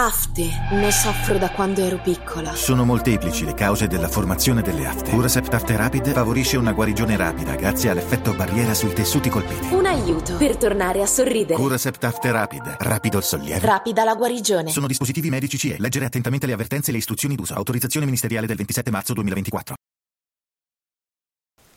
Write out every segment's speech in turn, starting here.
Afte. Ne soffro da quando ero piccola. Sono molteplici le cause della formazione delle afte. Curasept Afte Rapid favorisce una guarigione rapida grazie all'effetto barriera sui tessuti colpiti. Un aiuto per tornare a sorridere. Curasept Afte Rapid. Rapido il sollievo. Rapida la guarigione. Sono dispositivi medici CE. Leggere attentamente le avvertenze e le istruzioni d'uso. Autorizzazione ministeriale del 27 marzo 2024.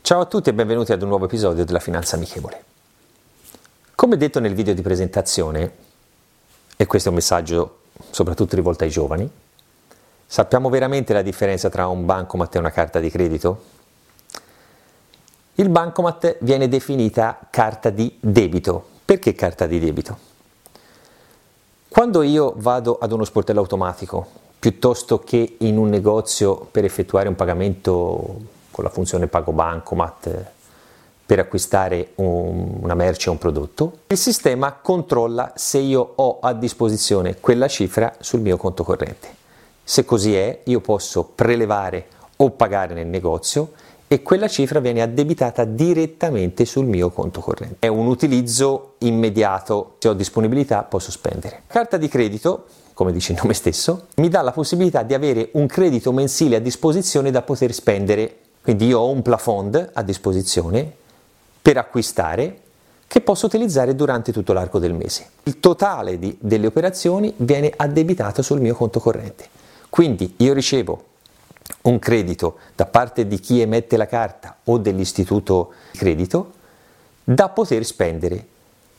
Ciao a tutti e benvenuti ad un nuovo episodio della Finanza Amichevole. Come detto nel video di presentazione, e questo è un messaggio soprattutto rivolta ai giovani. Sappiamo veramente la differenza tra un bancomat e una carta di credito? Il bancomat viene definita carta di debito. Perché carta di debito? Quando io vado ad uno sportello automatico, piuttosto che in un negozio per effettuare un pagamento con la funzione pago bancomat per acquistare un, una merce o un prodotto, il sistema controlla se io ho a disposizione quella cifra sul mio conto corrente. Se così è, io posso prelevare o pagare nel negozio e quella cifra viene addebitata direttamente sul mio conto corrente. È un utilizzo immediato, se ho disponibilità posso spendere. Carta di credito, come dice il nome stesso, mi dà la possibilità di avere un credito mensile a disposizione da poter spendere. Quindi io ho un plafond a disposizione per acquistare che posso utilizzare durante tutto l'arco del mese. Il totale di, delle operazioni viene addebitato sul mio conto corrente. Quindi io ricevo un credito da parte di chi emette la carta o dell'istituto di credito da poter spendere.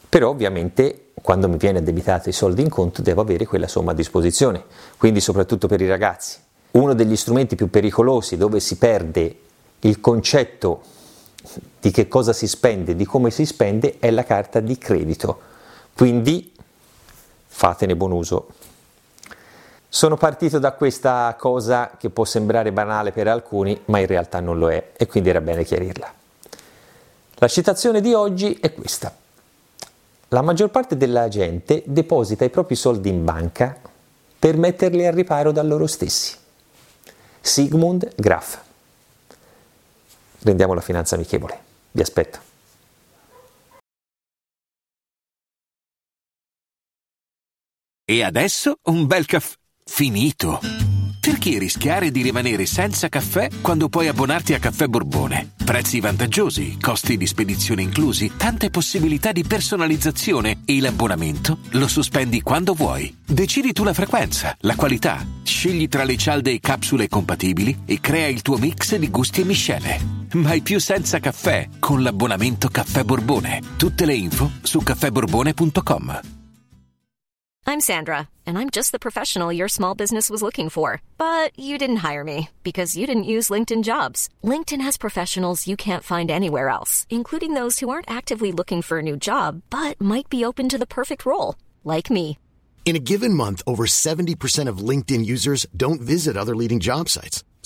Però ovviamente quando mi viene addebitato i soldi in conto devo avere quella somma a disposizione. Quindi soprattutto per i ragazzi. Uno degli strumenti più pericolosi dove si perde il concetto di che cosa si spende, di come si spende, è la carta di credito. Quindi fatene buon uso. Sono partito da questa cosa che può sembrare banale per alcuni, ma in realtà non lo è e quindi era bene chiarirla. La citazione di oggi è questa. La maggior parte della gente deposita i propri soldi in banca per metterli al riparo da loro stessi. Sigmund Graf rendiamo la finanza amichevole. Vi aspetto. E adesso un bel caffè finito. Perché rischiare di rimanere senza caffè quando puoi abbonarti a Caffè Borbone? Prezzi vantaggiosi, costi di spedizione inclusi, tante possibilità di personalizzazione e l'abbonamento lo sospendi quando vuoi. Decidi tu la frequenza, la qualità, scegli tra le cialde e capsule compatibili e crea il tuo mix di gusti e miscele. Mai più senza caffè con l'abbonamento Caffè Borbone. Tutte le info su caffèborbone.com. I'm Sandra, and I'm just the professional your small business was looking for. But you didn't hire me because you didn't use LinkedIn jobs. LinkedIn has professionals you can't find anywhere else, including those who aren't actively looking for a new job but might be open to the perfect role, like me. In a given month, over 70% of LinkedIn users don't visit other leading job sites.